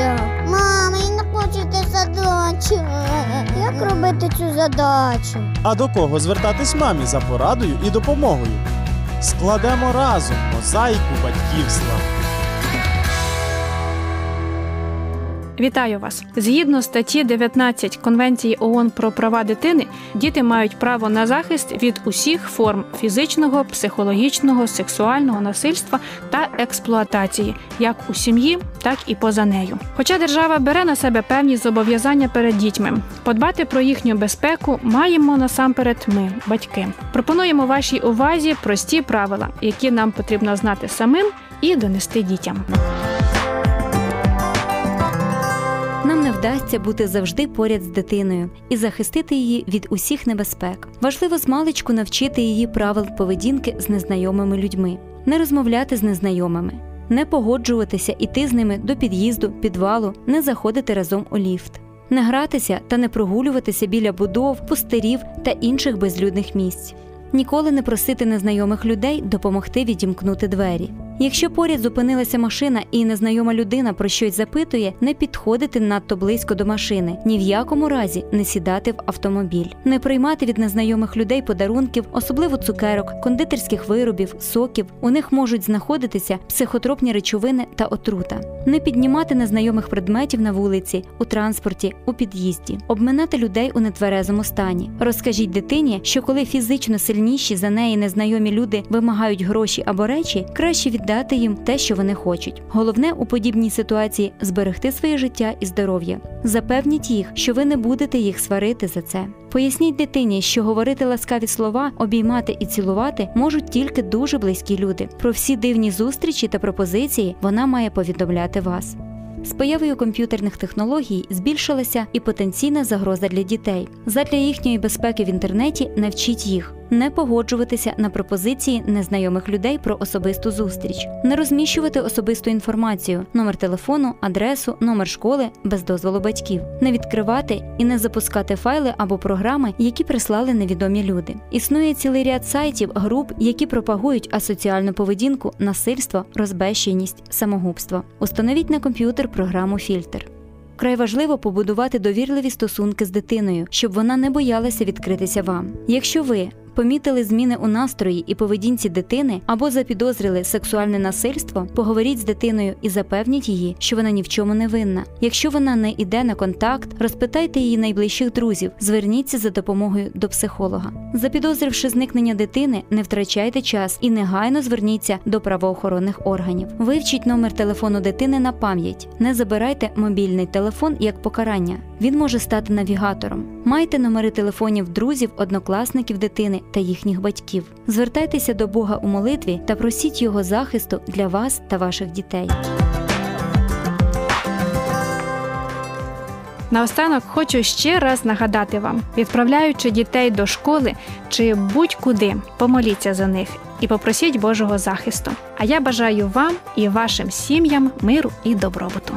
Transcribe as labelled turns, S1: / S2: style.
S1: задача. Мама, я не хочу цю задачу. Як робити цю задачу?
S2: А до кого звертатись мамі за порадою і допомогою? Складемо разом мозаїку батьківства.
S3: Вітаю вас! Згідно статті 19 Конвенції ООН про права дитини, діти мають право на захист від усіх форм фізичного, психологічного, сексуального насильства та експлуатації, як у сім'ї, так і поза нею. Хоча держава бере на себе певні зобов'язання перед дітьми, подбати про їхню безпеку маємо насамперед ми, батьки. Пропонуємо вашій увазі прості правила, які нам потрібно знати самим і донести дітям.
S4: Вдасться бути завжди поряд з дитиною і захистити її від усіх небезпек. Важливо з маличку навчити її правил поведінки з незнайомими людьми, не розмовляти з незнайомими, не погоджуватися іти з ними до під'їзду, підвалу, не заходити разом у ліфт, не гратися та не прогулюватися біля будов, пустирів та інших безлюдних місць. Ніколи не просити незнайомих людей допомогти відімкнути двері. Якщо поряд зупинилася машина і незнайома людина про щось запитує, не підходити надто близько до машини, ні в якому разі не сідати в автомобіль, не приймати від незнайомих людей подарунків, особливо цукерок, кондитерських виробів, соків. У них можуть знаходитися психотропні речовини та отрута, не піднімати незнайомих предметів на вулиці, у транспорті, у під'їзді, обминати людей у нетверезому стані. Розкажіть дитині, що коли фізично сильніші за неї незнайомі люди вимагають гроші або речі, краще віддати дати їм те, що вони хочуть. Головне у подібній ситуації зберегти своє життя і здоров'я. Запевніть їх, що ви не будете їх сварити за це. Поясніть дитині, що говорити ласкаві слова, обіймати і цілувати можуть тільки дуже близькі люди. Про всі дивні зустрічі та пропозиції вона має повідомляти вас. З появою комп'ютерних технологій збільшилася і потенційна загроза для дітей. Задля їхньої безпеки в інтернеті навчіть їх не погоджуватися на пропозиції незнайомих людей про особисту зустріч, не розміщувати особисту інформацію, номер телефону, адресу, номер школи без дозволу батьків, не відкривати і не запускати файли або програми, які прислали невідомі люди. Існує цілий ряд сайтів, груп, які пропагують асоціальну поведінку, насильство, розбещеність, самогубство. Установіть на комп'ютер програму Фільтр. Вкрай важливо побудувати довірливі стосунки з дитиною, щоб вона не боялася відкритися вам. Якщо ви помітили зміни у настрої і поведінці дитини або запідозрили сексуальне насильство, поговоріть з дитиною і запевніть її, що вона ні в чому не винна. Якщо вона не йде на контакт, розпитайте її найближчих друзів, зверніться за допомогою до психолога. Запідозривши зникнення дитини, не втрачайте час і негайно зверніться до правоохоронних органів. Вивчіть номер телефону дитини на пам'ять. Не забирайте мобільний телефон як покарання. Він може стати навігатором. Майте номери телефонів друзів, однокласників дитини та їхніх батьків. Звертайтеся до Бога у молитві та просіть Його захисту для вас та ваших дітей.
S3: Наостанок хочу ще раз нагадати вам: відправляючи дітей до школи чи будь-куди, помоліться за них і попросіть Божого захисту. А я бажаю вам і вашим сім'ям миру і добробуту.